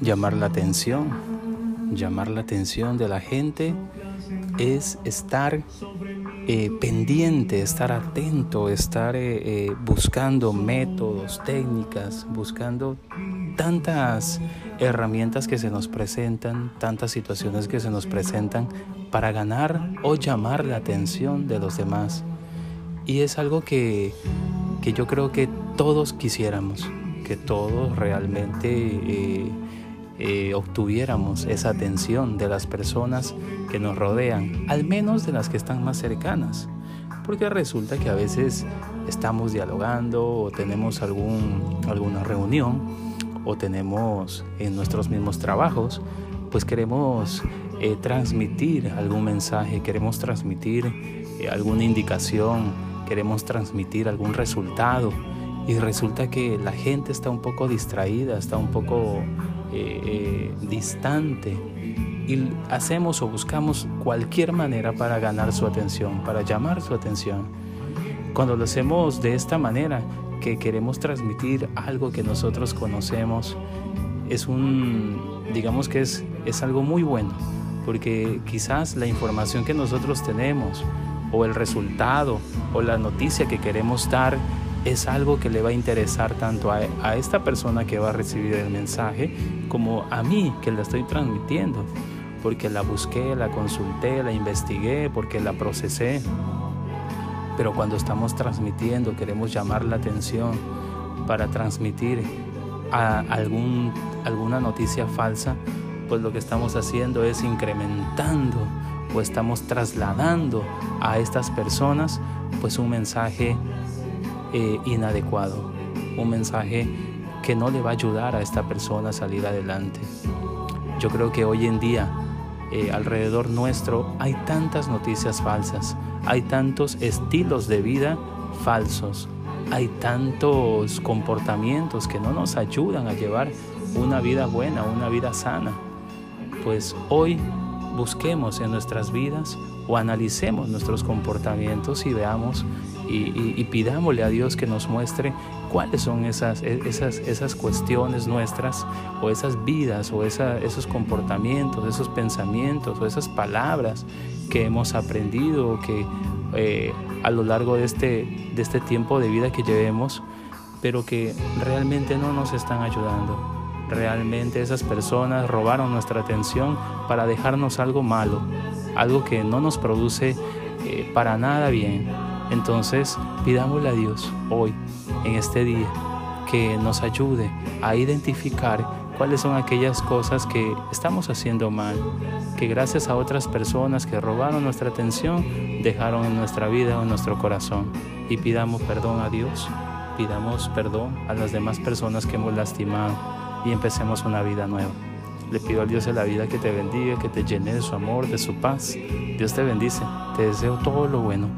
Llamar la atención, llamar la atención de la gente es estar eh, pendiente, estar atento, estar eh, eh, buscando métodos, técnicas, buscando tantas herramientas que se nos presentan, tantas situaciones que se nos presentan para ganar o llamar la atención de los demás. Y es algo que, que yo creo que todos quisiéramos, que todos realmente eh, obtuviéramos esa atención de las personas que nos rodean, al menos de las que están más cercanas. Porque resulta que a veces estamos dialogando o tenemos algún, alguna reunión o tenemos en nuestros mismos trabajos, pues queremos eh, transmitir algún mensaje, queremos transmitir eh, alguna indicación, queremos transmitir algún resultado y resulta que la gente está un poco distraída, está un poco eh, eh, distante y hacemos o buscamos cualquier manera para ganar su atención, para llamar su atención. Cuando lo hacemos de esta manera, que queremos transmitir algo que nosotros conocemos, es un, digamos que es, es algo muy bueno, porque quizás la información que nosotros tenemos, o el resultado, o la noticia que queremos dar, es algo que le va a interesar tanto a, esta persona que va a recibir el mensaje como a mí que la estoy transmitiendo, porque la busqué, la consulté, la investigué, porque la procesé. Pero cuando estamos transmitiendo, queremos llamar la atención para transmitir a algún, alguna noticia falsa, pues lo que estamos haciendo es incrementando o estamos trasladando a estas personas pues un mensaje eh, inadecuado, un mensaje que no le va a ayudar a esta persona a salir adelante. Yo creo que hoy en día eh, alrededor nuestro hay tantas noticias falsas, hay tantos estilos de vida falsos, hay tantos comportamientos que no nos ayudan a llevar una vida buena, una vida sana. Pues hoy busquemos en nuestras vidas o analicemos nuestros comportamientos y veamos y, pidámosle a Dios que nos muestre cuáles son esas, e, esas, esas cuestiones nuestras o esas vidas o esos comportamientos, esos pensamientos o esas palabras que hemos aprendido que eh, a lo largo de este, de este tiempo de vida que llevemos, pero que realmente no nos están ayudando. Realmente esas personas robaron nuestra atención para dejarnos algo malo, algo que no nos produce eh, para nada bien. Entonces pidámosle a Dios hoy, en este día, que nos ayude a identificar cuáles son aquellas cosas que estamos haciendo mal, que gracias a otras personas que robaron nuestra atención, dejaron en nuestra vida o en nuestro corazón. Y pidamos perdón a Dios, pidamos perdón a las demás personas que hemos lastimado y empecemos una vida nueva. Le pido al Dios de la vida que te bendiga, que te llene de su amor, de su paz. Dios te bendice. Te deseo todo lo bueno.